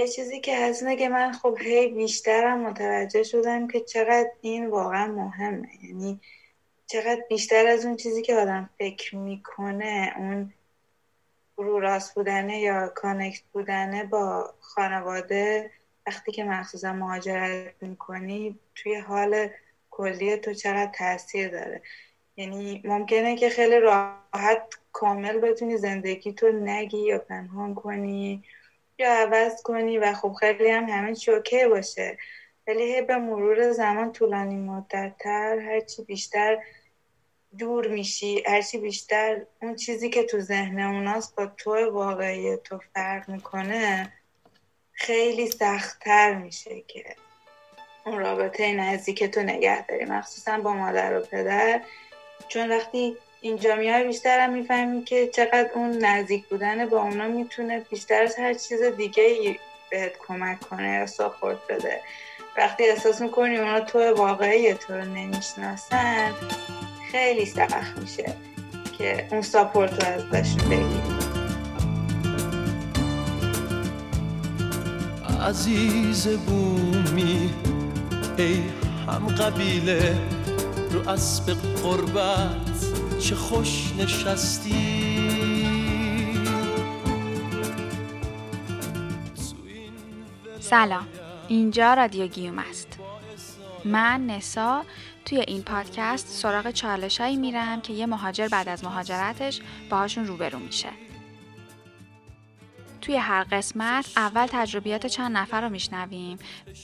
یه چیزی که هست که من خب هی بیشترم متوجه شدم که چقدر این واقعا مهمه. یعنی چقدر بیشتر از اون چیزی که آدم فکر می‌کنه اون رو راست بودنه یا کانکت بودنه با خانواده وقتی که مخصوصا مهاجرت می‌کنی توی حال کلی تو چقدر تاثیر داره. یعنی ممکنه که خیلی راحت کامل بتونی زندگی تو نگی یا پنهان کنی. یا عوض کنی و خب خیلی هم همین شوکه باشه. ولی به مرور زمان طولانی مدتتر هرچی بیشتر دور میشی هرچی بیشتر اون چیزی که تو ذهن اوناست با تو واقعی تو فرق می‌کنه خیلی سختتر میشه که اون رابطه نزدیک تو نگه داری. مخصوصا با مادر و پدر. چون وقتی اینجا میای بیشتر هم می‌فهمی که چقدر اون نزدیک بودن با اونا می‌تونه بیشتر از هر چیز دیگه بهت کمک کنه یا ساپورت بده. وقتی احساس می‌کنی اونا تو واقعی تو رو نمی‌شناسن خیلی سخت میشه که اون ساپورت رو ازشون بگیری. عزیز بومی ای هم قبیله رو اسب قربت چه خوش نشستی. سلام اینجا رادیو گیوم است. من نسا توی این پادکست سراغ چالش هایی میرم که یه مهاجر بعد از مهاجرتش باهاشون روبرو میشه. توی هر قسمت اول تجربیات چند نفر رو میشنویم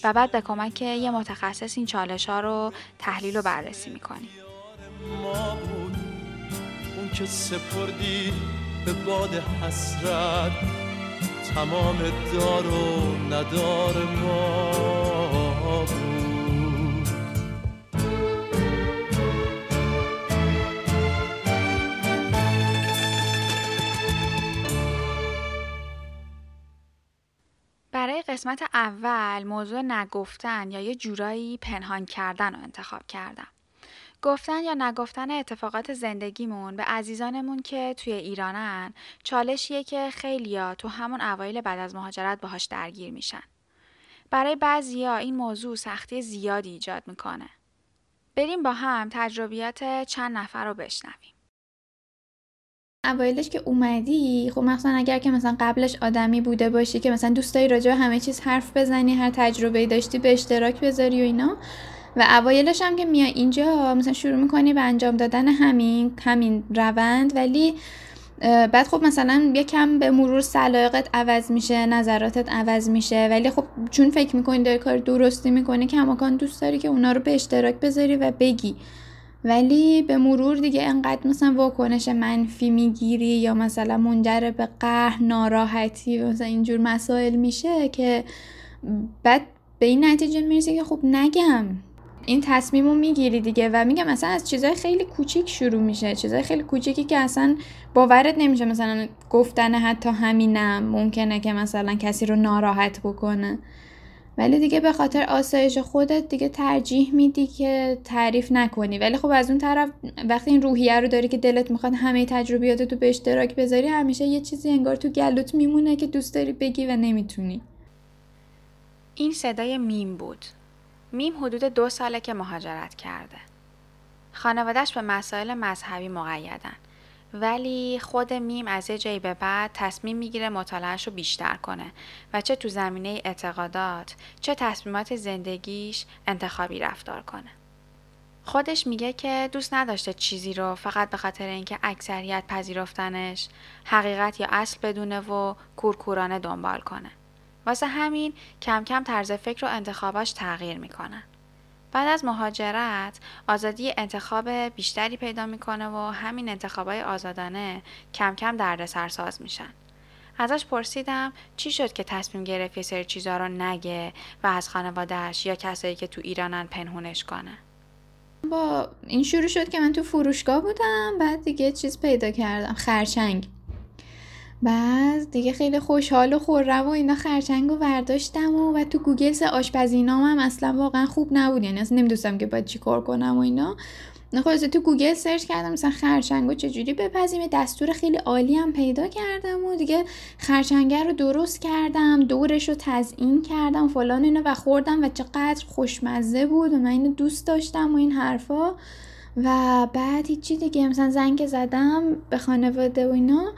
و بعد به کمک یه متخصص این چالش ها رو تحلیل و بررسی می‌کنیم. که سپردی به باد حسرت تمام دار و ندار ما برای قسمت اول موضوع نگفتن یا یه جورایی پنهان کردن رو انتخاب کردم. گفتن یا نگفتن اتفاقات زندگیمون به عزیزانمون که توی ایرانن چالشیه که خیلیا تو همون اوایل بعد از مهاجرت باهاش درگیر میشن. برای بعضیا این موضوع سختی زیادی ایجاد می‌کنه. بریم با هم تجربیات چند نفر رو بشنویم. اوایلش که اومدی خب مثلا اگر که مثلا قبلش آدمی بوده باشی که مثلا دوست داری راجع همه چیز حرف بزنی هر تجربه داشتی به اشتراک بذاری و اینا و اوایلش هم که میای اینجا مثلا شروع می‌کنی به انجام دادن همین همین روند ولی بعد خب مثلا یکم به مرور سلایقت عوض میشه نظراتت عوض میشه ولی خب چون فکر می‌کنی داری کار درستی می‌کنی کماکان دوست داری که اونا رو به اشتراک بذاری و بگی. ولی به مرور دیگه انقدر مثلا واکنش منفی می‌گیری یا مثلا منجر به قهر ناراحتی و مثلا اینجور مسائل میشه که بعد به این نتیجه می‌رسی که خب نگم. این تصمیم رو می‌گیری دیگه و میگم مثلا از چیزهای خیلی کوچیک شروع میشه چیزهای خیلی کوچیکی که اصلا باورت نمیشه. مثلا گفتن حتی همینم ممکنه که مثلا کسی رو ناراحت بکنه. ولی دیگه به خاطر آسایش خودت دیگه ترجیح میدی که تعریف نکنی. ولی خب از اون طرف وقتی این روحیه رو داری که دلت می‌خواد همه تجربیات تو به اشتراک بذاری همیشه یه چیزی انگار تو گلوت میمونه که دوست داری بگی و نمی‌تونی. این صدای میم بود. میم حدود دو ساله که مهاجرت کرده خانوادهش به مسائل مذهبی مقیدن ولی خود میم از یه جایی به بعد تصمیم می‌گیره مطالعهش رو بیشتر کنه و چه تو زمینه اعتقادات چه تصمیمات زندگیش انتخابی رفتار کنه. خودش میگه که دوست نداشته چیزی رو فقط به خاطر اینکه اکثریت پذیرفتنش حقیقت یا اصل بدونه و کورکورانه دنبال کنه. واسه همین کم کم طرز فکر و انتخاباش تغییر می‌کنن. بعد از مهاجرت آزادی انتخاب بیشتری پیدا می‌کنه و همین انتخابای آزادانه کم کم درد سرساز میشن. ازش پرسیدم چی شد که تصمیم گرفت یه سری چیزا رو نگه و از خانوادهش یا کسایی که تو ایرانن پنهونش کنه. با این شروع شد که من تو فروشگاه بودم بعد دیگه چیز پیدا کردم خرچنگ بعد دیگه خیلی خوشحال و خرم و اینا خرچنگ و برداشتم و, و تو گوگل سه آشپزیم هم اصلا واقعا خوب نبود. یعنی اصلا نمی‌دونستم که باید چی کار کنم و اینا. خلاصه تو گوگل search کردم مثلا خرچنگو چجوری بپزیم. دستور خیلی عالی هم پیدا کردم و دیگه خرچنگه رو درست کردم دورش رو تزیین کردم فلان اینو و خوردم و چقدر خوشمزه بود و من اینو دوست داشتم و این حرفا. و بعد هیچی دیگه. مثلا زنگ زدم به خانواده و اینا.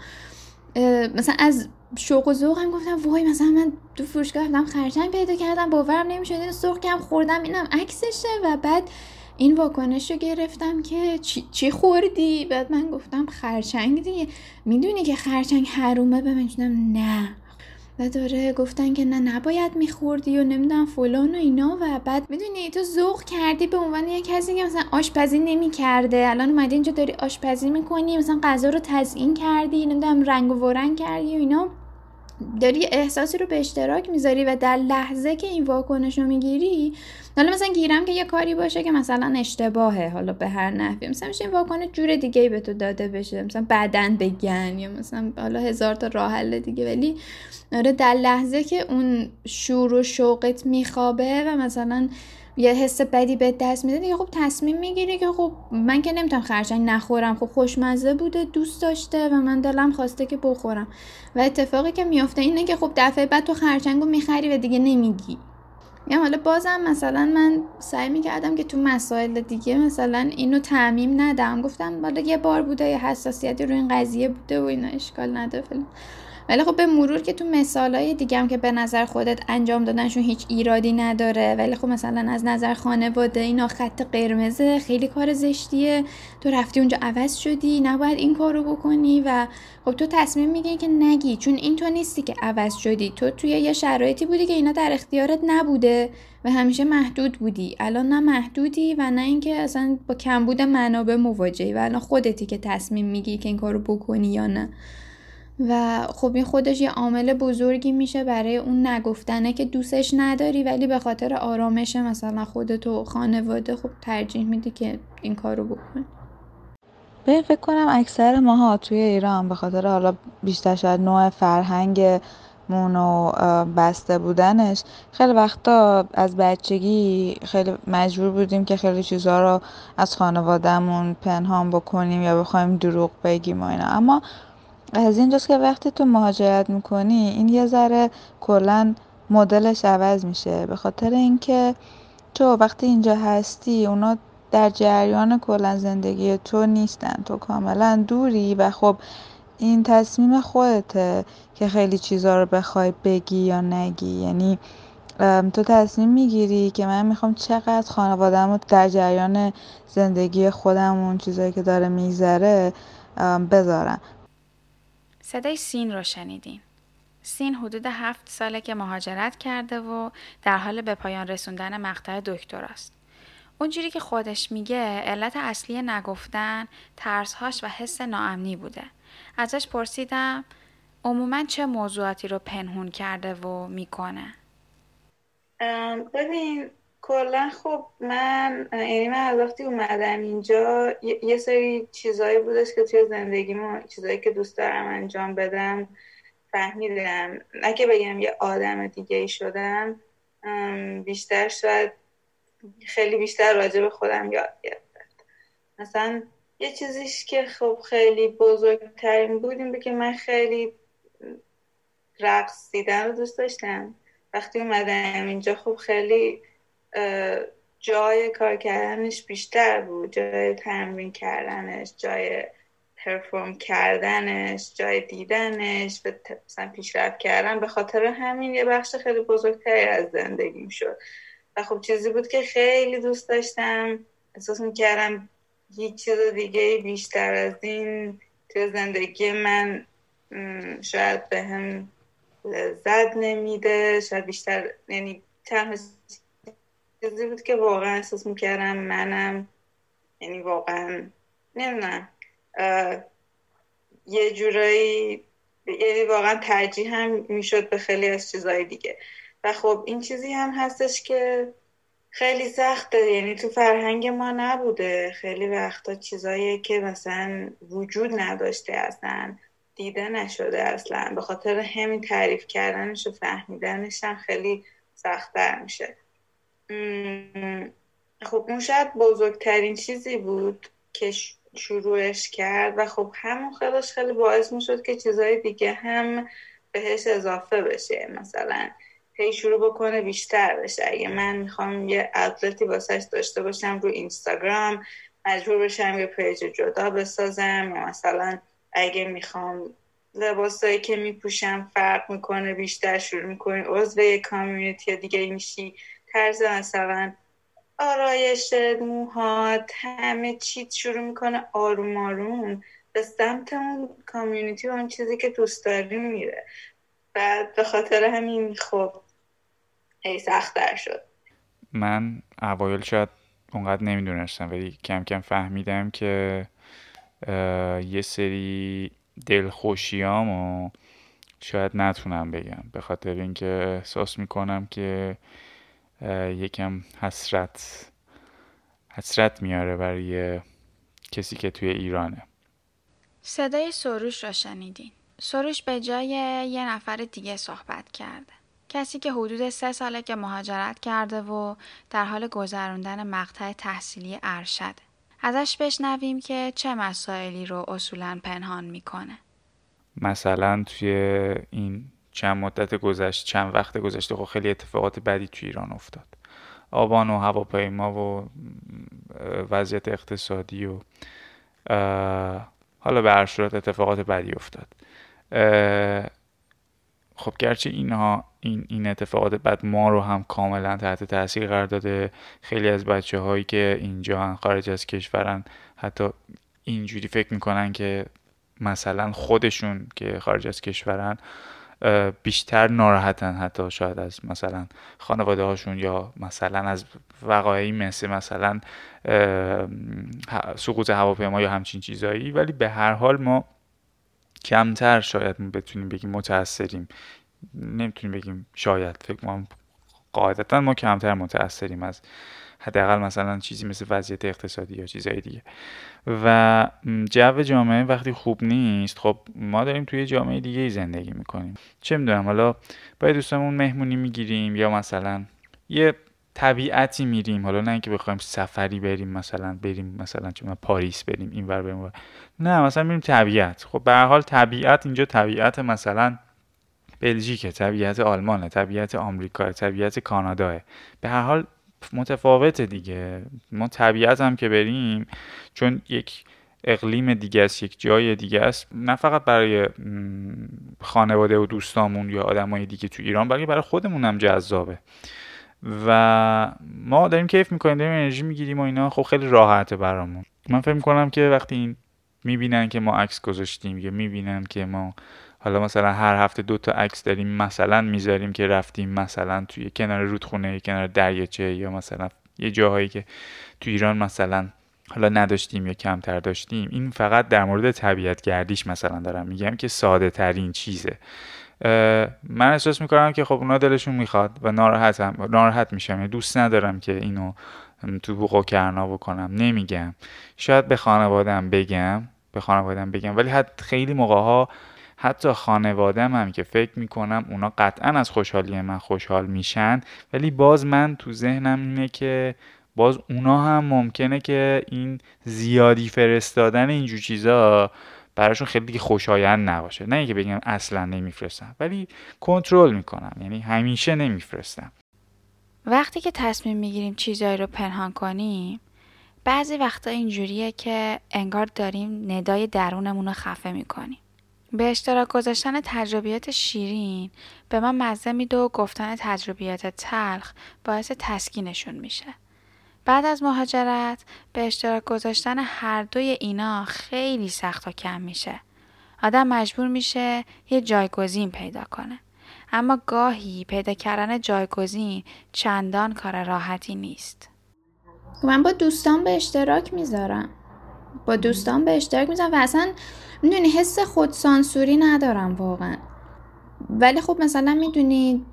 مثلا از شوق و ذوق هم گفتم وای مثلا من تو فروشگاه رفتم خرچنگ پیدا کردم باورم نمی‌شد این سرخ خوردم اینم عکسشه. و بعد این واکنش رو گرفتم که چی, چی خوردی؟ بعد من گفتم خرچنگ دیگه. می‌دونی که خرچنگ حرومه؟ به من نه. و داره گفتن که نه نباید میخوردی و نمی‌دونم فلان و اینا و بعد می‌دونی تو ذوق کردی به عنوان یه کسی که مثلا آشپزی نمی‌کرده. الان اومدی اینجا داری آشپزی می‌کنی مثلا غذا رو تزیین کردی نمی‌دونم رنگ و ورنگ کردی و اینا. داری احساسی رو به اشتراک می‌ذاری و در لحظه که این واکنش رو می‌گیری حالا مثلا گیرم که یه کاری باشه که مثلا اشتباهه. حالا به هر نحوی. مثلا میشه این واکنش جور دیگه به تو داده بشه. مثلا بدن بگن یا مثلا حالا هزار تا راه حل دیگه. ولی آره در لحظه که اون شور و شوقت میخوابه و مثلا یه حس بدی به دست میده دیگه خب تصمیم می‌گیری که خب من که نمی‌تونم خرچنگ نخورم. خب خوشمزه بوده دوست داشته و من دلم خواسته که بخورم. و اتفاقی که میافته اینه که خب دفعه بعد تو خرچنگو می‌خری و دیگه نمیگی. یا حالا بازم مثلا من سعی می‌کردم که تو مسائل دیگه مثلا اینو تعمیم ندم. گفتم بالا یه بار بوده یه حساسیتی رو این قضیه بوده و اینا اشکال نداره ولی خب به مرور که تو مثالای دیگه هم که به نظر خودت انجام دادنشون هیچ ایرادی نداره ولی خب مثلا از نظر خانواده اینا خط قرمزه خیلی کار زشتیه. تو رفتی اونجا عوض شدی نباید این کار رو بکنی و خب تو تصمیم می‌گیری که نگی. چون این تو نیستی که عوض شدی. تو توی یه شرایطی بودی که اینا در اختیارت نبوده و همیشه محدود بودی. الان نه محدودی و نه اینکه اصلا با کمبود منابع مواجهی. و الان خودتی که تصمیم میگی که این کارو بکنی یا نه. و خب این خودش یه عامل بزرگی میشه برای اون نگفتنه که دوستش نداری ولی به خاطر آرامش مثلا خودت و خانواده خب ترجیح میدی که این کارو بکنی. به فکر کنم اکثر ماها توی ایران به خاطر حالا بیشتر شاید نوع فرهنگ مون و بسته بودنش خیلی وقتا از بچگی خیلی مجبور بودیم که خیلی چیزها رو از خانوادهمون پنهان بکنیم یا بخوایم دروغ بگیم و اینا. اما از اینجاست که وقتی تو مهاجرت می‌کنی این یه ذره کلا مدلش عوض میشه. به خاطر اینکه تو وقتی اینجا هستی اونا در جریان کلا زندگی تو نیستن. تو کاملا دوری و خب این تصمیم خودته که خیلی چیزا رو بخوای بگی یا نگی. یعنی تو تصمیم می‌گیری که من می‌خوام چقدر خانوادم رو در جریان زندگی خودم اون چیزایی که داره میگذره بذارم. صدای سین رو شنیدین. سین حدود هفت ساله که مهاجرت کرده و در حال به پایان رسوندن مقطع دکتراست. اونجوری که خودش میگه علت اصلی نگفتن ترسهاش و حس ناامنی بوده. ازش پرسیدم عموما چه موضوعاتی رو پنهون کرده و می‌کنه؟ ببین کلا خب من یعنی من از وقتی اومدم اینجا یه سری چیزایی بودش که توی زندگیمو چیزایی که دوست دارم انجام بدم فهمیدم. نه که بگم یه آدم دیگه ای شدم بیشتر شاید خیلی بیشتر راجع به خودم یاد گرفتم. مثلا یه چیزیش که خب خیلی بزرگترین بود این که من خیلی رقص دیدن رو دوست داشتم. وقتی اومدم اینجا خب خیلی جای کار کردنش بیشتر بود. جای تمرین کردنش جای پرفورم کردنش جای دیدنش و مثلا پیشرفت کردن. به خاطر همین یه بخش خیلی بزرگتری از زندگیم شد. و خب چیزی بود که خیلی دوست داشتم. احساس می‌کردم هیچ چیز دیگه بیشتر از این توی زندگی من شاید به هم لذت نمیده شاید بیشتر یعنی تنها چیزی بود که واقعا احساس می‌کردم منم یعنی واقعا نمی‌دونم یه جورایی یعنی واقعا ترجیح هم می‌شد به خیلی از چیزهای دیگه. و خب این چیزی هم هستش که خیلی سخته یعنی تو فرهنگ ما نبوده. خیلی وقتا چیزایی که مثلا وجود نداشته اصلا دیده نشده اصلا. به خاطر همین تعریف کردنش و فهمیدنش هم خیلی سختتر میشه. خب اون شاید بزرگترین چیزی بود که شروعش کرد و خب همون خیلیش خیلی باعث می‌شد که چیزهای دیگه هم بهش اضافه بشه. مثلا هی شروع بکنه بیشتر بشه. اگه من می‌خوام یه ادلتی واسش داشته باشم رو اینستاگرام مجبور بشم یه پیج جدا بسازم. یا مثلا اگه می‌خوام لباسایی که میپوشم فرق می‌کنه بیشتر شروع می‌کنی عضو یه کامیونیتی دیگه میشی. طرز مثلا آرایش موهات همه چیز شروع می‌کنه آروم آروم به سمت اون کامیونیتی و اون چیزی که دوست داری میره. بعد به خاطر همین خب ای سختتر شد. من اوایل شاید اونقدر نمی‌دونستم ولی کم کم فهمیدم که یه سری دلخوشیام و شاید نتونم بگم. به خاطر اینکه احساس می‌کنم که یکم حسرت حسرت میاره برای کسی که توی ایرانه. صدای سروش را شنیدین. سروش به جای یه نفر دیگه صحبت کرده. کسی که حدود سه ساله که مهاجرت کرده و در حال گذراندن مقطع تحصیلی ارشده ازش بشنویم که چه مسائلی رو اصولا پنهان می‌کنه. مثلا توی این چند مدت گذشت چند وقت گذشته خب خیلی اتفاقات بدی توی ایران افتاد. آبان و هواپیما و وضعیت اقتصادی و حالا به هر صورت اتفاقات بدی افتاد. خب گرچه اینها این این اتفاقات بد ما رو هم کاملا تحت تاثیر قرار داده. خیلی از بچه هایی که اینجا خارج از کشورن حتی اینجوری فکر می‌کنن که مثلا خودشون که خارج از کشورن بیشتر ناراحتن حتی شاید از مثلا خانواده هاشون یا مثلا از وقایعی مثل مثلا سقوط هواپیما یا همچین چیزایی. ولی به هر حال ما کمتر شاید بتونیم بگیم متاثریم نمی‌تونیم بگیم شاید فکر کنم قاعدتا ما کمتر متاثریم از حداقل مثلا چیزی مثل وضعیت اقتصادی یا چیزهای دیگه. و جو جامعه وقتی خوب نیست خب ما داریم توی جامعه دیگه زندگی می‌کنیم. چه می‌دونم حالا باید دوستمون مهمونی می‌گیریم یا مثلا یه طبیعتی میریم. حالا نه اینکه بخوایم سفری بریم مثلا بریم مثلا چه پاریس بریم این ور بریم نه مثلا میریم طبیعت. خب به هر حال طبیعت اینجا طبیعت مثلا بلژیک طبیعت آلمان طبیعت آمریکا طبیعت کانادا به هر حال متفاوته دیگه. ما طبیعت هم که بریم چون یک اقلیم دیگه است یک جای دیگه است نه فقط برای خانواده و دوستامون یا آدمای دیگه تو ایران بلکه برای خودمون هم جذابه. و ما داریم کیف می‌کنیم داریم انرژی می‌گیریم و اینا. خب خیلی راحته برامون. من فکر می‌کنم که وقتی این می‌بینن که ما عکس گذاشتیم یا می‌بینن که ما حالا مثلا هر هفته دو تا عکس داریم مثلا می‌ذاریم که رفتیم مثلا توی کنار رودخونه کنار دریاچه یا مثلا یه جاهایی که تو ایران مثلا حالا نداشتیم یا کمتر داشتیم. این فقط در مورد طبیعت گردیش مثلا دارم میگم که ساده ترین چیزه من احساس می‌کنم که خب اونا دلشون می‌خواد و ناراحتم ناراحت میشم. یعنی دوست ندارم که اینو تو بوق و کرنا بکنم. نمیگم. شاید به خانوادم بگم به خانوادم بگم ولی حد خیلی موقع ها حتی خانوادم هم که فکر می‌کنم اونا قطعا از خوشحالی من خوشحال میشن ولی باز من تو ذهنم اینه که باز اونا هم ممکنه که این زیادی فرستادن اینجور چیزا براشون خیلی خوشایند نباشه. نه اینکه بگم اصلا نمیفرستم ولی کنترل می‌کنم یعنی همیشه نمیفرستم. وقتی که تصمیم می‌گیریم چیزایی رو پنهان کنیم بعضی وقتا اینجوریه که انگار داریم ندای درونمون رو خفه می‌کنیم. به اشتراک گذاشتن تجربیات شیرین به من مزه میده و گفتن تجربیات تلخ باعث تسکینشون میشه. بعد از مهاجرت به اشتراک گذاشتن هر دوی اینا خیلی سخت و کم میشه. آدم مجبور میشه یه جایگزین پیدا کنه. اما گاهی پیدا کردن جایگزین چندان کار راحتی نیست. من با دوستان به اشتراک می‌ذارم. با دوستان به اشتراک می‌ذارم و اصلا می‌دونی حس خودسانسوری ندارم واقعا. ولی خب مثلا می‌دونی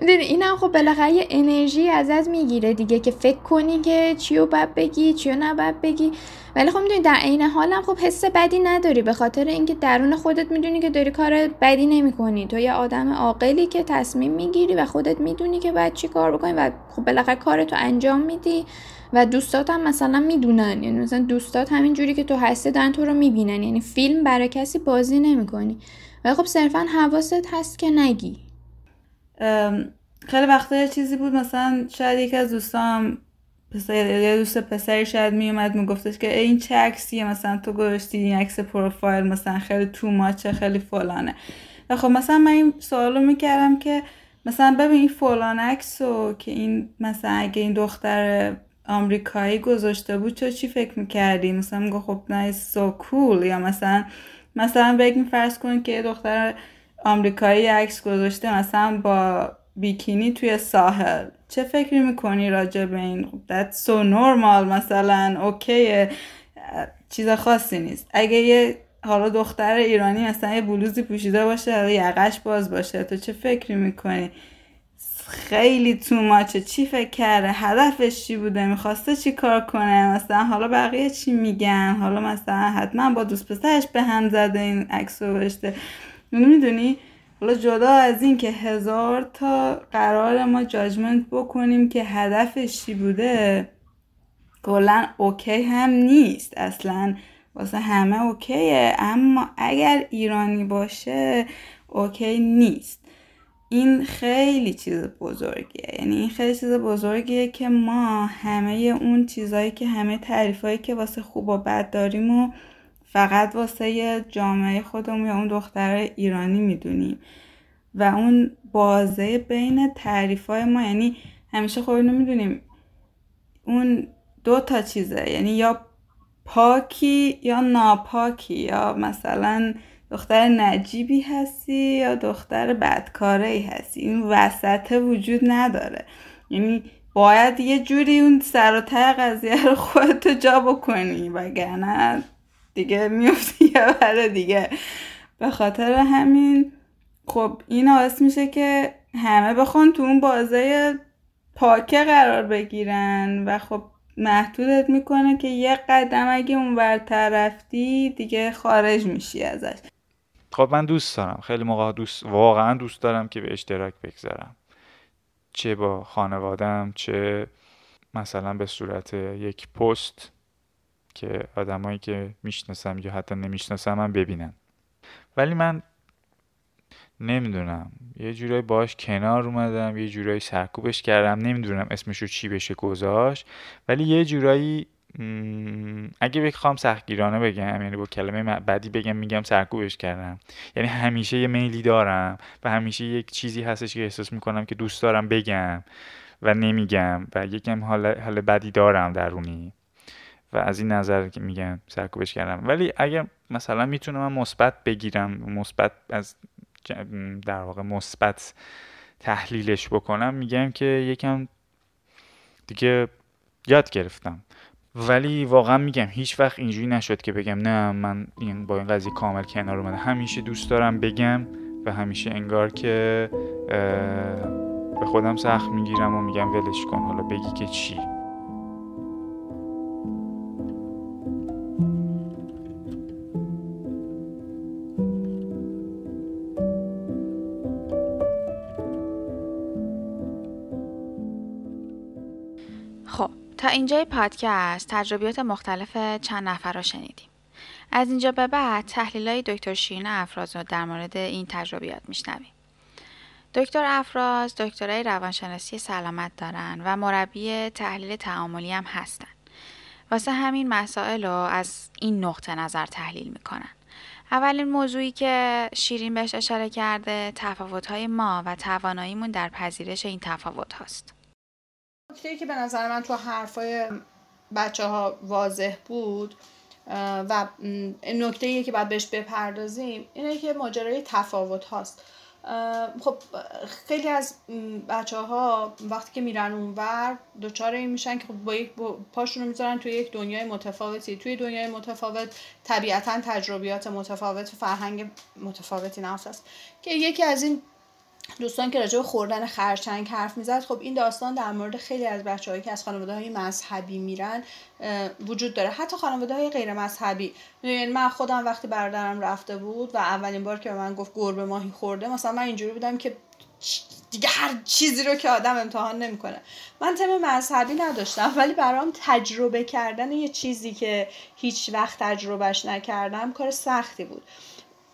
می‌دونی اینم خب بالاخره یه انرژی ازت می‌گیره دیگه که فکر کنی که چیو باید بگی چیو نباید بگی. ولی خب می‌دونی در عین حالم خب حس بدی نداری. به خاطر اینکه درون خودت می‌دونی که داری کار بدی نمی‌کنی. تو یه آدم عاقلی که تصمیم می‌گیری و خودت می‌دونی که باید چی کار بکنی و خب بالاخره کارتو انجام میدی. و دوستات هم مثلا می‌دونن. یعنی مثلا دوستات همین جوری که تو هستی دارن تو رو می‌بینن. یعنی فیلم برای کسی بازی نمی‌کنی. ولی خب صرفا حواست هست که نگی. خیلی وقتا یه چیزی بود مثلا شاید یکی از دوستام پسر یا دوست پسری شاید میومد میگفتش که این چه عکسیه؟ مثلا تو گذاشتی این عکس پروفایل مثلا خیلی تو ماچه خیلی فلانه. و خب مثلا من این سوالو می‌کردم که مثلا ببین این فلان عکسو که این مثلا اگه این دختر آمریکایی گذاشته بود چه چی فکر می‌کردی؟ مثلا میگو خب نه سو کول یا مثلا مثلا بگیم فرض کن که دختر آمریکایی عکس گذاشته مثلا با بیکینی توی ساحل. چه فکری می‌کنی راجع به این؟ that's so normal مثلا اوکیه چیز خاصی نیست. اگه یه حالا دختر ایرانی مثلا یه بلوزی پوشیده باشه یقش باز باشه. تو چه فکری می‌کنی؟ خیلی تو ماچه چی فکر کرده؟ هدفش چی بوده؟ می‌خواسته چی کار کنه؟ مثلا حالا بقیه چی میگن؟ حالا مثلا حتما با دوست پسرش به هم زده این عکس رو بشته می‌دونی؟ حالا جدا از این که هزار تا قرار ما جاجمنت بکنیم که هدفش چی بوده کلا اوکی هم نیست. اصلا واسه همه اوکیه. اما اگر ایرانی باشه اوکی نیست. این خیلی چیز بزرگیه. یعنی این خیلی چیز بزرگیه که ما همه اون چیزهایی که همه تعریفهایی که واسه خوب و بد داریم و فقط واسه جامعه خودمون یا اون دختر ایرانی می‌دونیم. و اون بازه بین تعریف های ما یعنی همیشه خب اینو می‌دونیم اون دو تا چیزه. یعنی یا پاکی یا ناپاکی یا مثلا دختر نجیبی هستی یا دختر بدکاره ای هستی؟ این وسط وجود نداره. یعنی باید یه جوری اون سر و ته قضیه رو خودتو جا بکنی وگرنه دیگه میفتی یه بره دیگه. به خاطر همین خب این باعث میشه که همه بخوان تو اون بازه پاکه قرار بگیرن و خب محدودت می‌کنه که یه قدم اگه اون ورتر رفتی دیگه خارج میشی ازش. خب من دوست دارم. خیلی موقع دوست واقعا دوست دارم که به اشتراک بگذارم چه با خانوادم چه مثلا به صورت یک پست که آدمایی که می‌شناسم یا حتی نمی‌شناسم من ببینن. ولی من نمی‌دونم. یه جورایی باش کنار اومدم یه جورایی سرکوبش کردم. نمی‌دونم اسمشو چی بشه گذاشت. ولی یه جورایی اگه بخوام سختگیرانه بگم یعنی با کلمه بعدی بگم میگم سرکوبش کردم. یعنی همیشه یه میلی دارم و همیشه یک چیزی هستش که احساس می‌کنم که دوست دارم بگم و نمیگم و یکم حال, حال بدی دارم درونی. و از این نظر که میگم سرکوبش کردم. ولی اگر مثلا می‌تونم مثبت بگیرم مثبت از در واقع مثبت تحلیلش بکنم میگم که یکم دیگه یاد گرفتم. ولی واقعا میگم هیچ وقت اینجوری نشد که بگم نه من این با این قضیه کامل کنار اومده همیشه دوست دارم بگم و همیشه انگار که به خودم سخت می‌گیرم و میگم ولش کن حالا بگی که چی. اینجای پادکست تجربیات مختلف چند نفر را شنیدیم. از اینجا به بعد تحلیل های دکتر شیرین افراز رو در مورد این تجربیات میشنویم. دکتر افراز دکترای روانشناسی سلامت دارن و مربی تحلیل تعاملی هم هستن. واسه همین مسائل رو از این نقطه نظر تحلیل می‌کنن. اولین موضوعی که شیرین بهش اشاره کرده تفاوت های ما و تواناییمون در پذیرش این تفاوت هاست. نکته که به نظر من تو حرفای بچه ها واضح بود و نکته که باید بهش بپردازیم اینه که ماجرای تفاوت هاست. خب خیلی از بچه ها وقتی که میرن اونور دوچار این میشن که خب با یک پاشون رو می‌ذارن توی یک دنیای متفاوتی. توی دنیای متفاوت طبیعتا تجربیات متفاوت فرهنگ متفاوتی نفس است که یکی از این دوستان که راجع به خوردن خرچنگ حرف می‌زد خب این داستان در مورد خیلی از بچههایی که از خانواده های مذهبی میرن وجود داره. حتی خانواده های غیر مذهبی من خودم وقتی برادرم رفته بود و اولین بار که به من گفت گربه ماهی خورده مثلا من اینجوری بودم که دیگه هر چیزی رو که آدم امتحان نمی‌کنه. من تم مذهبی نداشتم ولی برام تجربه کردن یه چیزی که هیچ وقت تجربهش نکردم کار سختی بود.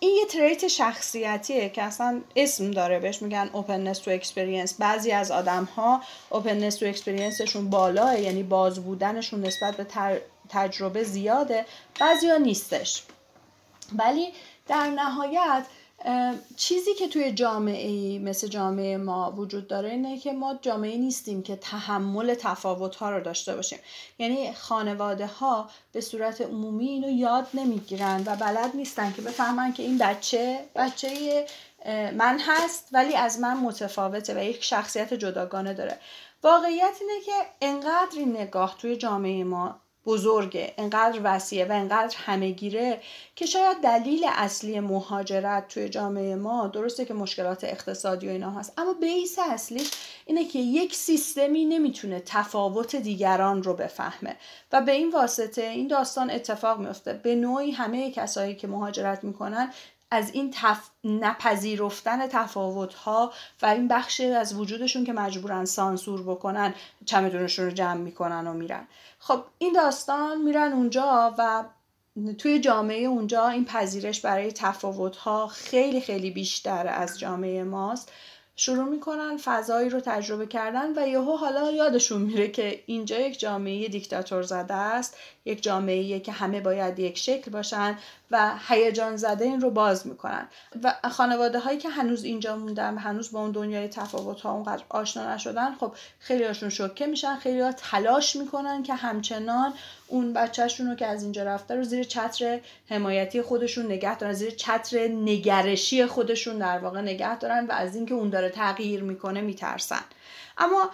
این یه تریت شخصیتیه که اصلا اسم داره بهش میگن openness to experience. بعضی از آدم ها openness to experienceشون بالاه یعنی باز بودنشون نسبت به تجربه زیاده بعضی نیستش. ولی در نهایت چیزی که توی جامعه مثل جامعه ما وجود داره اینه که ما جامعه نیستیم که تحمل تفاوت ها رو داشته باشیم. یعنی خانواده ها به صورت عمومی اینو یاد نمی‌گیرن و بلد نیستن که بفهمن که این بچه بچه من هست ولی از من متفاوته و یک شخصیت جداگانه داره. واقعیت اینه که انقدر این نگاه توی جامعه ما بزرگه انقدر وسیعه و انقدر همهگیره که شاید دلیل اصلی مهاجرت توی جامعه ما درسته که مشکلات اقتصادی و اینا هست اما بیس اصلیش اینه که یک سیستمی نمی‌تونه تفاوت دیگران رو بفهمه و به این واسطه این داستان اتفاق میفته به نوعی همه کسایی که مهاجرت می‌کنن از این تف... نپذیرفتن تفاوت ها و این بخش از وجودشون که مجبورن سانسور بکنن چمدونشون رو جمع می‌کنن و میرن. خب این داستان میرن اونجا و توی جامعه اونجا این پذیرش برای تفاوت ها خیلی خیلی بیشتر از جامعه ماست. شروع می‌کنن فضایی رو تجربه کردن و یهو حالا یادشون میره که اینجا یک جامعه دیکتاتور زده است. یک جامعه که همه باید یک شکل باشن و هیجان زده این رو باز می‌کنن. و خانواده هایی که هنوز اینجا موندن و هنوز با اون دنیای تفاوت ها اونقدر آشنا نشدن خب خیلی هاشون شوکه میشن خیلی ها تلاش می‌کنن که همچنان اون بچهشون رو که از اینجا رفته رو زیر چتر حمایتی خودشون نگه دارن زیر چتر نگرشی خودشون در واقع نگه دارن و از اینکه اون داره تغییر می‌کنه میترسن. اما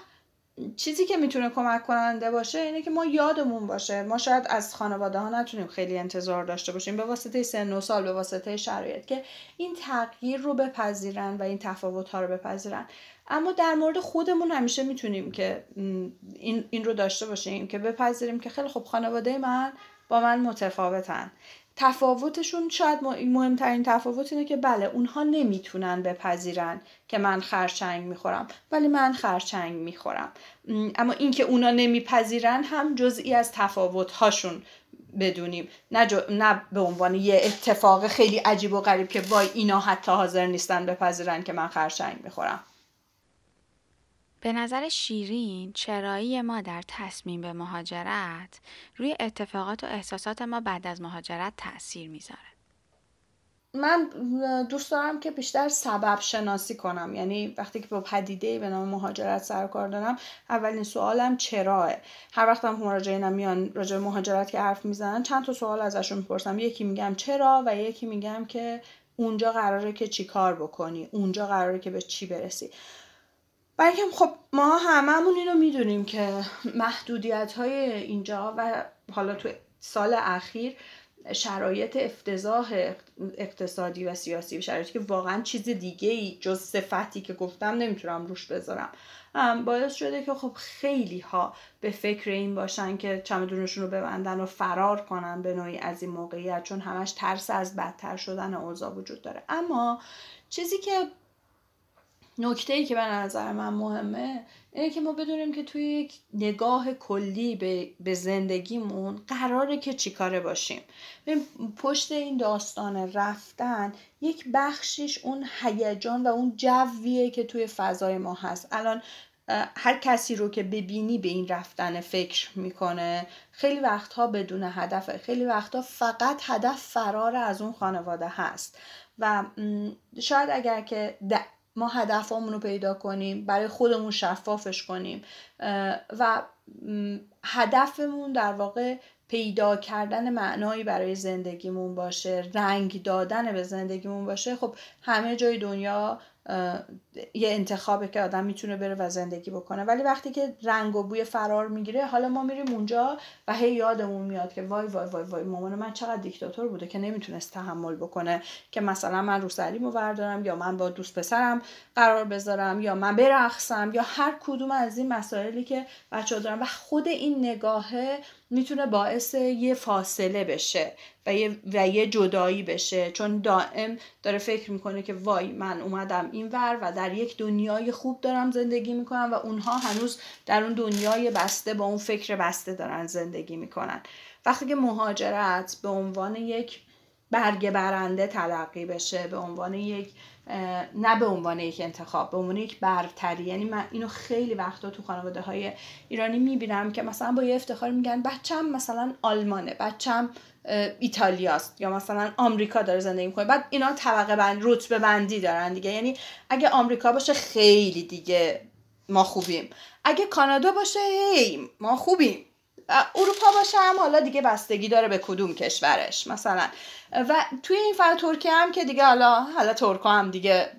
چیزی که می‌تونه کمک کننده باشه اینه که ما یادمون باشه. ما شاید از خانواده ها نتونیم خیلی انتظار داشته باشیم. به واسطه سن و سال به واسطه شرایط که این تغییر رو بپذیرن و این تفاوت ها رو بپذیرن. اما در مورد خودمون همیشه می‌تونیم که این, این رو داشته باشیم که بپذیریم که خیلی خوب خانواده من با من متفاوتن. تفاوتشون شاید مهمترین تفاوت اینه که بله اونها نمی‌تونن بپذیرن که من خرچنگ می‌خورم ولی من خرچنگ می‌خورم. اما اینکه اونا نمیپذیرن هم جزئی از تفاوت هاشون بدونیم. نه, نه به عنوان یه اتفاق خیلی عجیب و غریب که وای اینا حتی حاضر نیستن بپذیرن که من خرچنگ می‌خورم. به نظر شیرین چرایی ما در تصمیم به مهاجرت روی اتفاقات و احساسات ما بعد از مهاجرت تاثیر می‌ذاره. من دوست دارم که بیشتر سبب شناسی کنم. یعنی وقتی که با پدیده به نام مهاجرت سر کار دارم اولین سوالم چراه؟ هر وقت هم مراجعینم میان راجع مهاجرت که حرف می‌زنن چند تا سوال ازشون می‌پرسم. یکی میگم چرا و یکی میگم که اونجا قراره که چی کار بکنی؟ اونجا قراره که به چی برسی؟ بلکه خب ما هممون اینو می‌دونیم که محدودیت های اینجا و حالا تو سال اخیر شرایط افتضاح اقتصادی و سیاسی شرایطی که واقعا چیز دیگه ای جز صفتی که گفتم نمی‌تونم روش بذارم. باعث شده که خب خیلی ها به فکر این باشن که چمدونشون رو ببندن و فرار کنن به نوعی از این موقعیت چون همش ترس از بدتر شدن اوضاع وجود داره. اما چیزی که نکته ای که به نظر من مهمه اینه که ما بدونیم که توی یک نگاه کلی به, به زندگیمون قراره که چیکاره باشیم. پشت این داستان رفتن یک بخشیش اون هیجان و اون جویه که توی فضای ما هست. الان هر کسی رو که ببینی به این رفتن فکر می‌کنه خیلی وقتها بدون هدف خیلی وقتها فقط هدف فرار از اون خانواده هست. و شاید اگر که ما هدفمون رو پیدا کنیم برای خودمون شفافش کنیم. و هدفمون در واقع پیدا کردن معنایی برای زندگیمون باشه رنگ دادن به زندگیمون باشه. خب همه جای دنیا یه انتخابه که آدم می‌تونه بره و زندگی بکنه. ولی وقتی که رنگ و بوی فرار می‌گیره حالا ما میریم اونجا و هی یادمون میاد که وای وای وای وای مامان من چقدر دیکتاتور بوده که نمی‌تونست تحمل بکنه که مثلا من رو سریمو بردارم یا من با دوست پسرم قرار بذارم یا من برقصم یا هر کدوم از این مسائلی که بچه دارم و خود این نگاهه می‌تونه باعث یه فاصله بشه و یه, و یه جدایی بشه. چون دائم داره فکر می‌کنه که وای من اومدم این ور و یک دنیای خوب دارم زندگی می‌کنم و اونها هنوز در اون دنیای بسته با اون فکر بسته دارن زندگی می‌کنن. وقتی که مهاجرت به عنوان یک برگ برنده تلقی بشه به عنوان یک نه به عنوان یک انتخاب به عنوان یک برتری. یعنی من اینو خیلی وقتا تو خانواده های ایرانی می‌بینم که مثلا با یه افتخار میگن بچم مثلا آلمانه بچم ایتالیاست یا مثلا آمریکا داره زندگی می‌کنه. بعد اینا طبقه بند رتبه بندی دارن دیگه. یعنی اگه آمریکا باشه خیلی دیگه ما خوبیم. اگه کانادا باشه هی ما خوبیم. اروپا باشه هم حالا دیگه بستگی داره به کدوم کشورش مثلا. و توی این فضا ترکیه هم که دیگه حالا حالا ترکا هم دیگه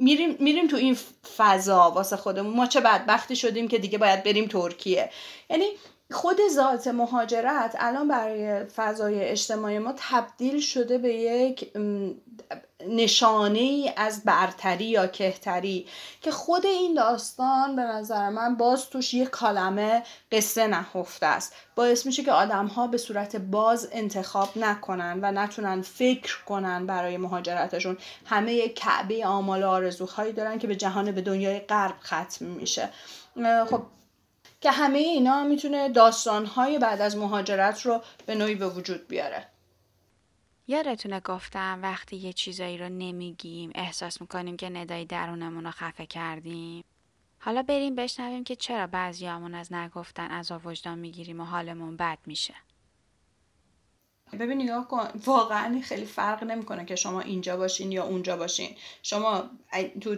میریم میریم تو این فضا واسه خودمون. ما چه بدبختی شدیم که دیگه باید بریم ترکیه. یعنی خود ذات مهاجرت الان برای فضای اجتماعی ما تبدیل شده به یک نشانه ای از برتری یا کهتری که خود این داستان به نظر من باز توش یک کلمه قصه نهفته است. باعث میشه که آدم ها به صورت باز انتخاب نکنن و نتونن فکر کنن برای مهاجرتشون. همه کعبه آمال و آرزوهایی دارن که به جهان به دنیای غرب ختم میشه. خب که همه اینا می‌تونه داستانهای بعد از مهاجرت رو به نوعی به وجود بیاره. یادتونه گفتم وقتی یه چیزایی رو نمیگیم احساس می‌کنیم که ندای درونمون رو خفه کردیم. حالا بریم بشنویم که چرا بعضیامون از نگفتن از وجدان می‌گیریم و حالمون بد میشه. ببین نگاه کن واقعا خیلی فرق نمی‌کنه که شما اینجا باشین یا اونجا باشین. شما تو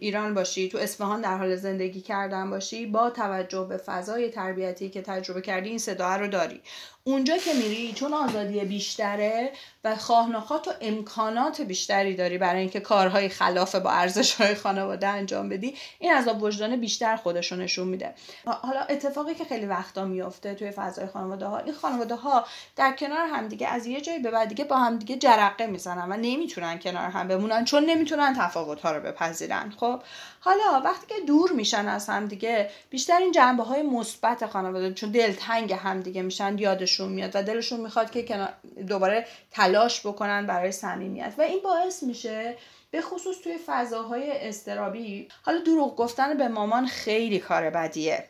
ایران باشی تو اصفهان در حال زندگی کردن باشی با توجه به فضای تربیتی که تجربه کردی این صدا رو داری. اونجا که میری چون آزادی بیشتره و خواهناخات و امکانات بیشتری داری برای اینکه کارهای خلاف با ارزش های خانواده انجام بدی این عذاب وجدان بیشتر خودشو نشون میده. حالا اتفاقی که خیلی وقتا میفته توی فضای خانواده ها این خانواده ها در کنار همدیگه از یه جایی به بعد دیگه با همدیگه جرقه می‌زنن و نمی‌تونن کنار هم بمونن چون نمی‌تونن تفاوت ها رو بپذیرن خب؟ حالا وقتی که دور میشن از همدیگه بیشتر این جنبه های مثبت خانواده چون دلتنگ همدیگه میشن یادشون میاد و دلشون می‌خواد که دوباره تلاش بکنن برای صمیمیت. و این باعث میشه به خصوص توی فضاهای استرابی حالا دروغ گفتن به مامان خیلی کار بدیه.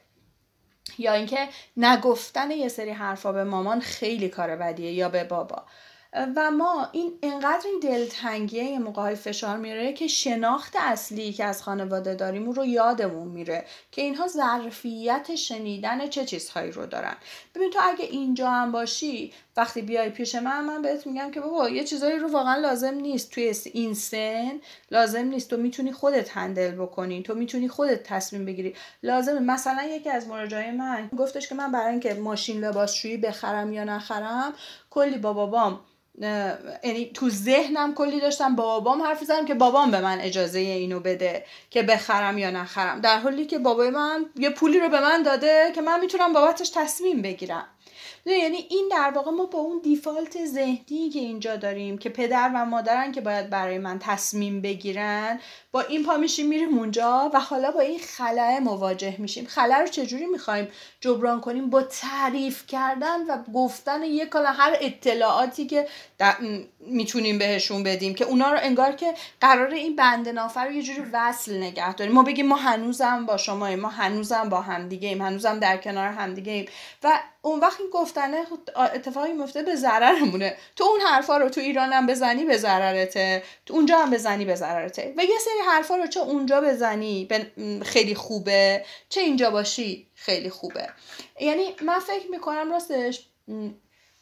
یا اینکه نگفتن یه سری حرفا به مامان خیلی کار بدیه یا به بابا. و ما این انقدر این دلتنگیه یه موقع های فشار میره که شناخت اصلی که از خانواده داریم رو یادمون میره که اینها ظرفیت شنیدن چه چیزهایی رو دارن. ببین تو اگه اینجا هم باشی وقتی بیای پیش من من بهت میگم که بابا یه چیزایی رو واقعا لازم نیست. توی این سن لازم نیست. تو می‌تونی خودت هندل بکنی. تو می‌تونی خودت تصمیم بگیری. لازم مثلا یکی از مراجعای من گفتش که من برای اینکه ماشین لباسشویی بخرم یا نخرم کلی با بابام یعنی تو ذهنم کلی داشتم با بابام حرف زدم که بابام به من اجازه اینو بده که بخرم یا نخرم. در حالی که بابای من یه پولی رو به من داده که من می‌تونم بابتش تصمیم بگیرم. یعنی این در واقع ما با اون دیفالت ذهنی که اینجا داریم که پدر و مادرن که باید برای من تصمیم بگیرن با این پا میشیم میریم اونجا و حالا با این خلاه مواجه میشیم. خلاه رو چجوری می‌خوایم جبران کنیم؟ با تعریف کردن و گفتن یک کلا هر اطلاعاتی که می‌تونیم بهشون بدیم که اونا رو انگار که قرار این بند نافر رو یه جوری وصل نگه داریم. ما بگیم ما هنوزم با شما ما هنوزم با همدیگه ایم هنوزم در کنار همدیگه ایم. و اون وقت این گفتنه اتفاقی میفته به ضررمونه. تو اون حرفا رو تو ایران هم بزنی به ضررته. تو اونجا هم بزنی به ضررته. و یه سری حرفا رو چه اونجا بزنی خیلی خوبه چه اینجا باشی خیلی خوبه. یعنی من فکر می‌کنم راستش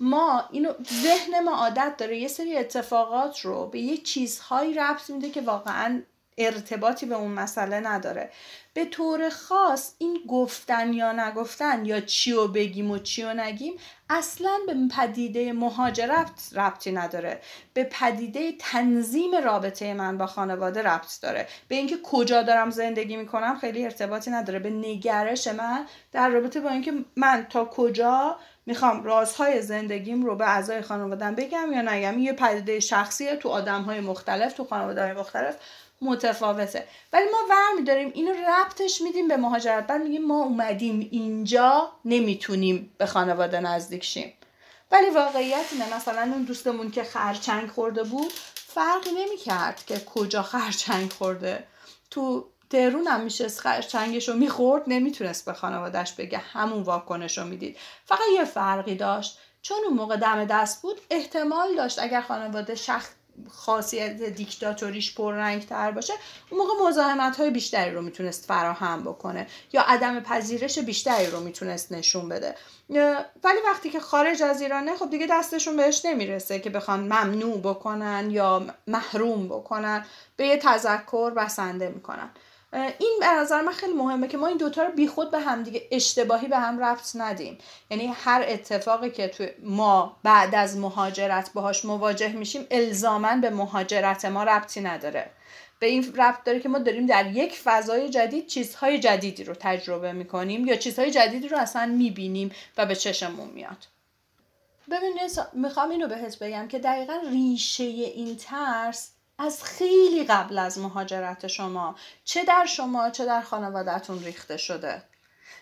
ما اینو ذهن ما عادت داره یه سری اتفاقات رو به یه چیزهایی ربط میده که واقعا ارتباطی به اون مسئله نداره. به طور خاص این گفتن یا نگفتن یا چی و بگیم و چی و نگیم اصلا به پدیده مهاجرت ربطی نداره. به پدیده تنظیم رابطه من با خانواده ربط داره. به اینکه کجا دارم زندگی می‌کنم خیلی ارتباطی نداره. به نگرش من در رابطه با اینکه من تا کجا می‌خوام رازهای زندگیم رو به اعضای خانوادم بگم یا نگم. یه پدیده شخصیه تو آدم مختلف تو خانواده مختلف. متفاوته. ولی ما ور میداریم اینو ربطش میدیم به مهاجرت. بعد میگیم ما اومدیم اینجا نمی‌تونیم به خانواده نزدیک شیم. ولی واقعیت اینه مثلا اون دوستمون که خرچنگ خورده بود فرقی نمی‌کرد که کجا خرچنگ خورده. تو تهرون هم میشست خرچنگش رو می‌خورد نمی‌تونست به خانوادهش بگه همون واکنش رو می‌دید. فقط یه فرقی داشت چون اون موقع دم دست بود احتمال داشت اگر خانواده شخص خاصیت دیکتاتوریش پررنگ تر باشه اون موقع مزاحمت های بیشتری رو می‌تونست فراهم بکنه یا عدم پذیرش بیشتری رو می‌تونست نشون بده. ولی وقتی که خارج از ایرانه خب دیگه دستشون بهش نمی‌رسه که بخوان ممنوع بکنن یا محروم بکنن به یه تذکر بسنده می‌کنن. این به نظر من خیلی مهمه که ما این دوتا رو بیخود به هم دیگه اشتباهی به هم ربط ندیم. یعنی هر اتفاقی که تو ما بعد از مهاجرت باهاش مواجه میشیم الزاما به مهاجرت ما ربطی نداره. به این ربط داره که ما داریم در یک فضای جدید چیزهای جدیدی رو تجربه می‌کنیم یا چیزهای جدیدی رو اصلا می‌بینیم و به چشمون میاد. ببینید می‌خوام اینو بهت بگم که دقیقا ریشه این ترس از خیلی قبل از مهاجرت شما چه در شما چه در خانوادهتون ریخته شده؟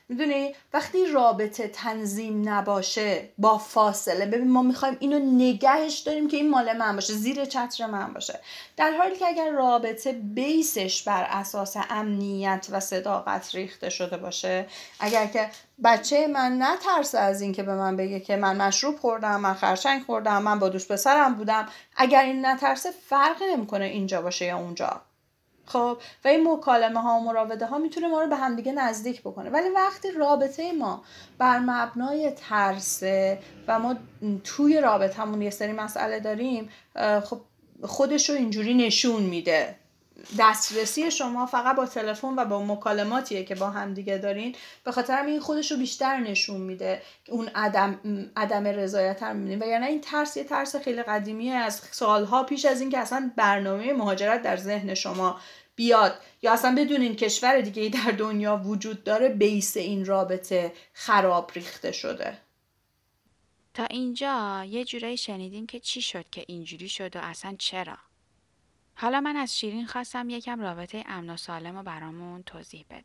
می‌دونی؟ وقتی رابطه تنظیم نباشه با فاصله. ببین ما می‌خوایم اینو نگهش داریم که این مال من باشه زیر چتر من باشه. در حالی که اگر رابطه بیسش بر اساس امنیت و صداقت ریخته شده باشه اگر که بچه من نترسه از اینکه به من بگه که من مشروب خوردم من خرچنگ خوردم من با دوست پسرم بودم اگر این نترسه فرقی نمی‌کنه اینجا باشه یا اونجا. خب و این مکالمه ها و مراوده ها می‌تونه ما رو به همدیگه نزدیک بکنه. ولی وقتی رابطه ما بر مبنای ترسه و ما توی رابطهمون یه سری مسئله داریم خب خودش رو اینجوری نشون میده. دسترسی شما فقط با تلفن و با مکالماتیه که با همدیگه دارین. به خاطر این خودش رو بیشتر نشون میده. اون عدم عدم رضایت رو می‌بینید و یعنی این ترس یه ترس خیلی قدیمیه. از سالها پیش از اینکه اصلا برنامه مهاجرت در ذهن شما بیاد یا اصلا بدونین کشور دیگه ای در دنیا وجود داره بیس این رابطه خراب ریخته شده. تا اینجا یه جورایی شنیدیم که چی شد که اینجوری شد و اصلا چرا؟ حالا من از شیرین خواستم یکم رابطه امن و سالم رو برامون توضیح بده.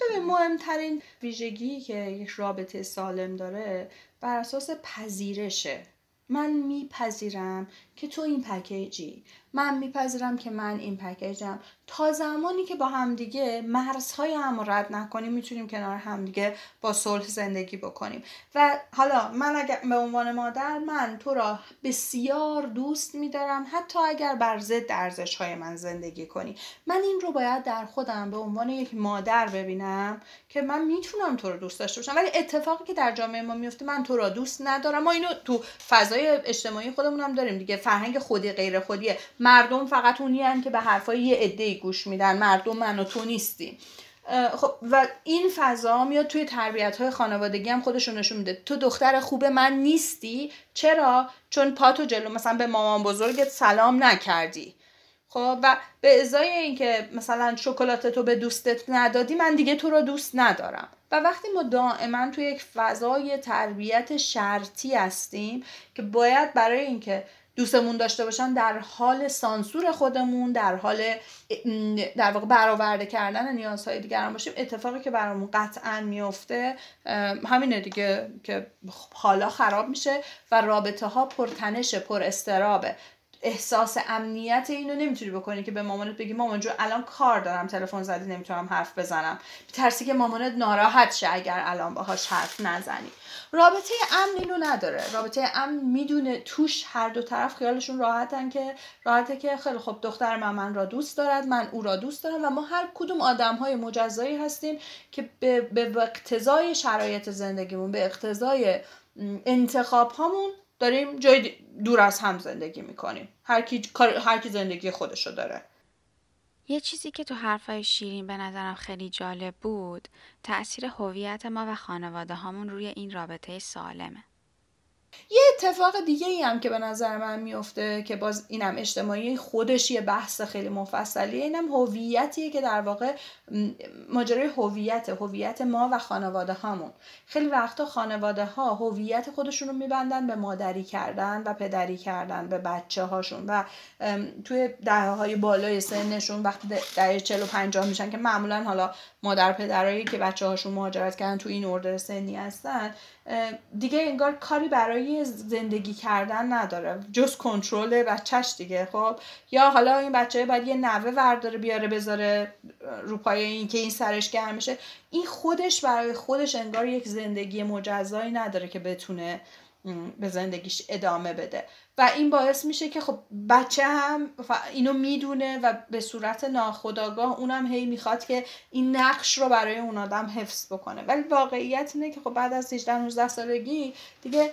ببین مهمترین ویژگی که یک رابطه سالم داره بر اساس پذیرشه. من میپذیرم که تو این پکیجی. من میپذیرم که من این پکیجم تا زمانی که با همدیگه مرزهای هم رد نکنیم می‌تونیم کنار همدیگه با صلح زندگی بکنیم. و حالا من اگر به عنوان مادر من تو را بسیار دوست میدارم حتی اگر بر ضد ارزش های من زندگی کنی. من این رو باید در خودم به عنوان یک مادر ببینم که من می‌تونم تو رو دوست داشته باشم. ولی اتفاقی که در جامعه ما میفته من تو را دوست ندارم. ما اینو تو فضای اجتماعی خودمون هم داریم دیگه. فرهنگ خودی غیر خودیه. مردم فقط اونی که به حرفای یه عده گوش میدن. مردم من و تو نیستیم خب و این فضا میاد توی تربیت های خانوادگی هم خودشون نشون میده. تو دختر خوب من نیستی؟ چرا؟ چون پاتو جلو مثلا به مامان بزرگت سلام نکردی. خب و به ازای اینکه مثلا شکلات تو به دوستت ندادی من دیگه تو رو دوست ندارم. و وقتی ما دائما توی یک فضای تربیت شرطی هستیم که باید برای اینکه دوستمون داشته باشن در حال سانسور خودمون در حال در واقع برآورده کردن نیازهای دیگران باشیم اتفاقی که برامون قطعا میفته همینه دیگه که حالا خراب میشه و رابطه ها پرتنش پر استرابه احساس امنیت اینو نمی‌تونی بکنی که به مامانت بگی مامان جو الان کار دارم تلفن زدی نمی‌تونم حرف بزنم. ترسی که مامانت ناراحت شه اگر الان باهاش حرف نزنی. رابطه امن اینو نداره. رابطه امن می‌دونه توش هر دو طرف خیالشون راحتن که راحته که خیلی خب دختر من من را دوست دارد من او را دوست دارم و ما هر کدوم آدم های مجزایی هستیم که به, به اقتضای شرایط زندگیمون به اقتضای انتخاب هامون داریم جای دور از هم زندگی می‌کنیم. هر کی, هر کی زندگی خودشو داره. یه چیزی که تو حرفای شیرین به نظرم خیلی جالب بود تأثیر هویت ما و خانواده هامون روی این رابطه سالمه. یه اتفاق دیگه ای هم که به نظر من میفته که باز اینم اجتماعی خودش یه بحث خیلی مفصلیه اینم هویتیه که در واقع ماجرای هویت هویت ما و خانواده هامون. خیلی وقتا خانواده ها هویت خودشون رو میبندن به مادری کردن و پدری کردن به بچه هاشون و توی دهه های بالای سنشون وقتی دهه 40 و 50 میشن که معمولا حالا مادر پدرایی که بچه هاشون مهاجرت کردن تو این اردر سنی هستن دیگه انگار کاری برای زندگی کردن نداره. جز کنترل بچهش دیگه خب؟ یا حالا این بچه باید یه نوه ورداره بیاره بذاره رو پای این که این سرش گرم میشه این خودش برای خودش انگار یک زندگی مجزایی نداره که بتونه به زندگیش ادامه بده. و این باعث میشه که خب بچه هم اینو می‌دونه و به صورت ناخداگاه اونم هی می‌خواد که این نقش رو برای اون آدم حفظ بکنه. ولی واقعیت اینه که خب بعد از 18 19 سالگی دیگه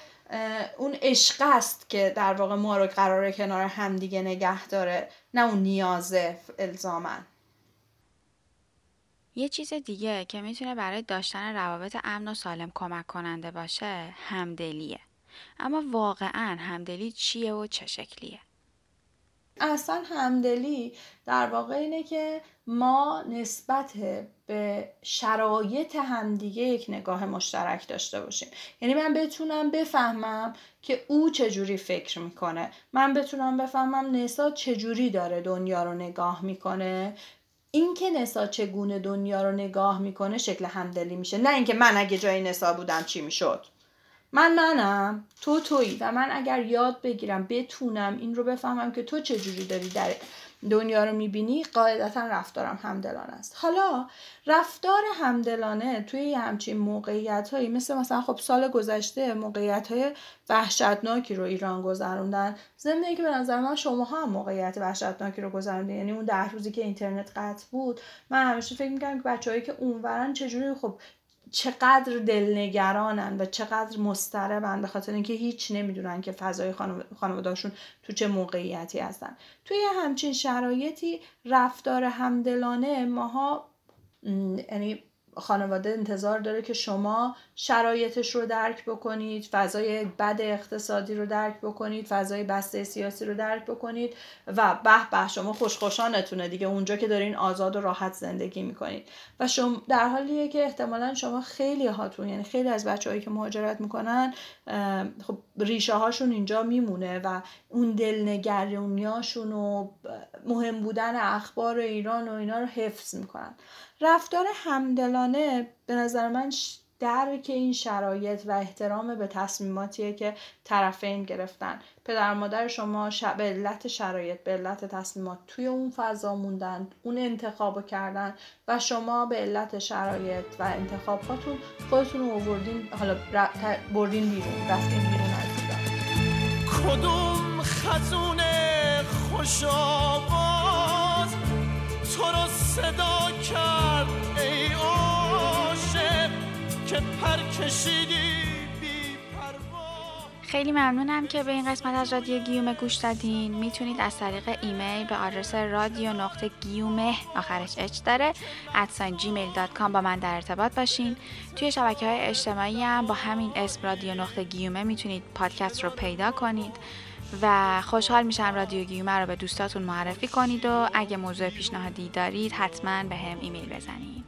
اون عشق است که در واقع ما رو قراره کنار هم دیگه نگه داره نه اون نیازه الزامن یه چیز دیگه که می‌تونه برای داشتن روابط امن و سالم کمک کننده باشه همدلیه. اما واقعا همدلی چیه و چه شکلیه؟ اصلا همدلی در واقع اینه که ما نسبت به شرایط همدیگه یک نگاه مشترک داشته باشیم. یعنی من بتونم بفهمم که او چجوری فکر می‌کنه. من بتونم بفهمم نسا چجوری داره دنیا رو نگاه می‌کنه. اینکه نسا چگونه دنیا رو نگاه می‌کنه شکل همدلی میشه. نه اینکه من اگه جای نسا بودم چی می‌شد. من منم. تو تویی. و من اگر یاد بگیرم بتونم این رو بفهمم که تو چجوری داری در دنیا رو می‌بینی قاعدتا رفتارم همدلانه است. حالا رفتار همدلانه توی یه همچین موقعیت هایی مثل مثلا خب سال گذشته موقعیت های وحشتناکی رو ایران گذروندن. ضمن که به نظر من شما هم موقعیت وحشتناکی رو گذروندین. یعنی اون ده روزی که اینترنت قطع بود من همیشه فکر می‌کنم که بچههایی که اونورن چجوری خب چقدر دلنگرانن و چقدر مستربن به خاطر اینکه هیچ نمی‌دونن که فضای خانوادهشون تو چه موقعیتی هستن. توی همچین شرایطی رفتار همدلانه ماها یعنی خانواده انتظار داره که شما شرایطش رو درک بکنید فضای بد اقتصادی رو درک بکنید فضای بسته سیاسی رو درک بکنید و به به شما خوشخوشانتونه دیگه اونجا که دارین آزاد و راحت زندگی می‌کنید. و شما در حالیه که احتمالا شما خیلی هاتون یعنی خیلی از بچههایی که مهاجرت می‌کنن خب ریشه هاشون اینجا میمونه و اون دلنگرونیاشون و مهم بودن اخبار ایران و اینا رو حفظ می‌کنن. رفتار همدلانه به نظر من درک این شرایط و احترام به تصمیماتیه که طرفین گرفتن. پدر مادر شما به علت شرایط به علت تصمیمات توی اون فضا موندن اون انتخاب کردن و شما به علت شرایط و انتخاباتون خودتون رو آوردین حالا بردین بیرون رفتین بیرون از کدوم خزون خوش تو رو صدا کرد ای عاشق که پر کشیدی خیلی ممنونم که به این قسمت از رادیو گیومه گوش دادین. می‌تونید از طریق ایمیل به آدرس رادیو نقطه گیومه آخرش H داره at sign Gmail dot com با من در ارتباط باشین. توی شبکه های اجتماعی هم با همین اسم رادیو نقطه گیومه می‌تونید پادکست رو پیدا کنید. و خوشحال میشم رادیو گیومه رو به دوستاتون معرفی کنید و اگه موضوع پیشنهادی دارید حتما بهم ایمیل بزنید.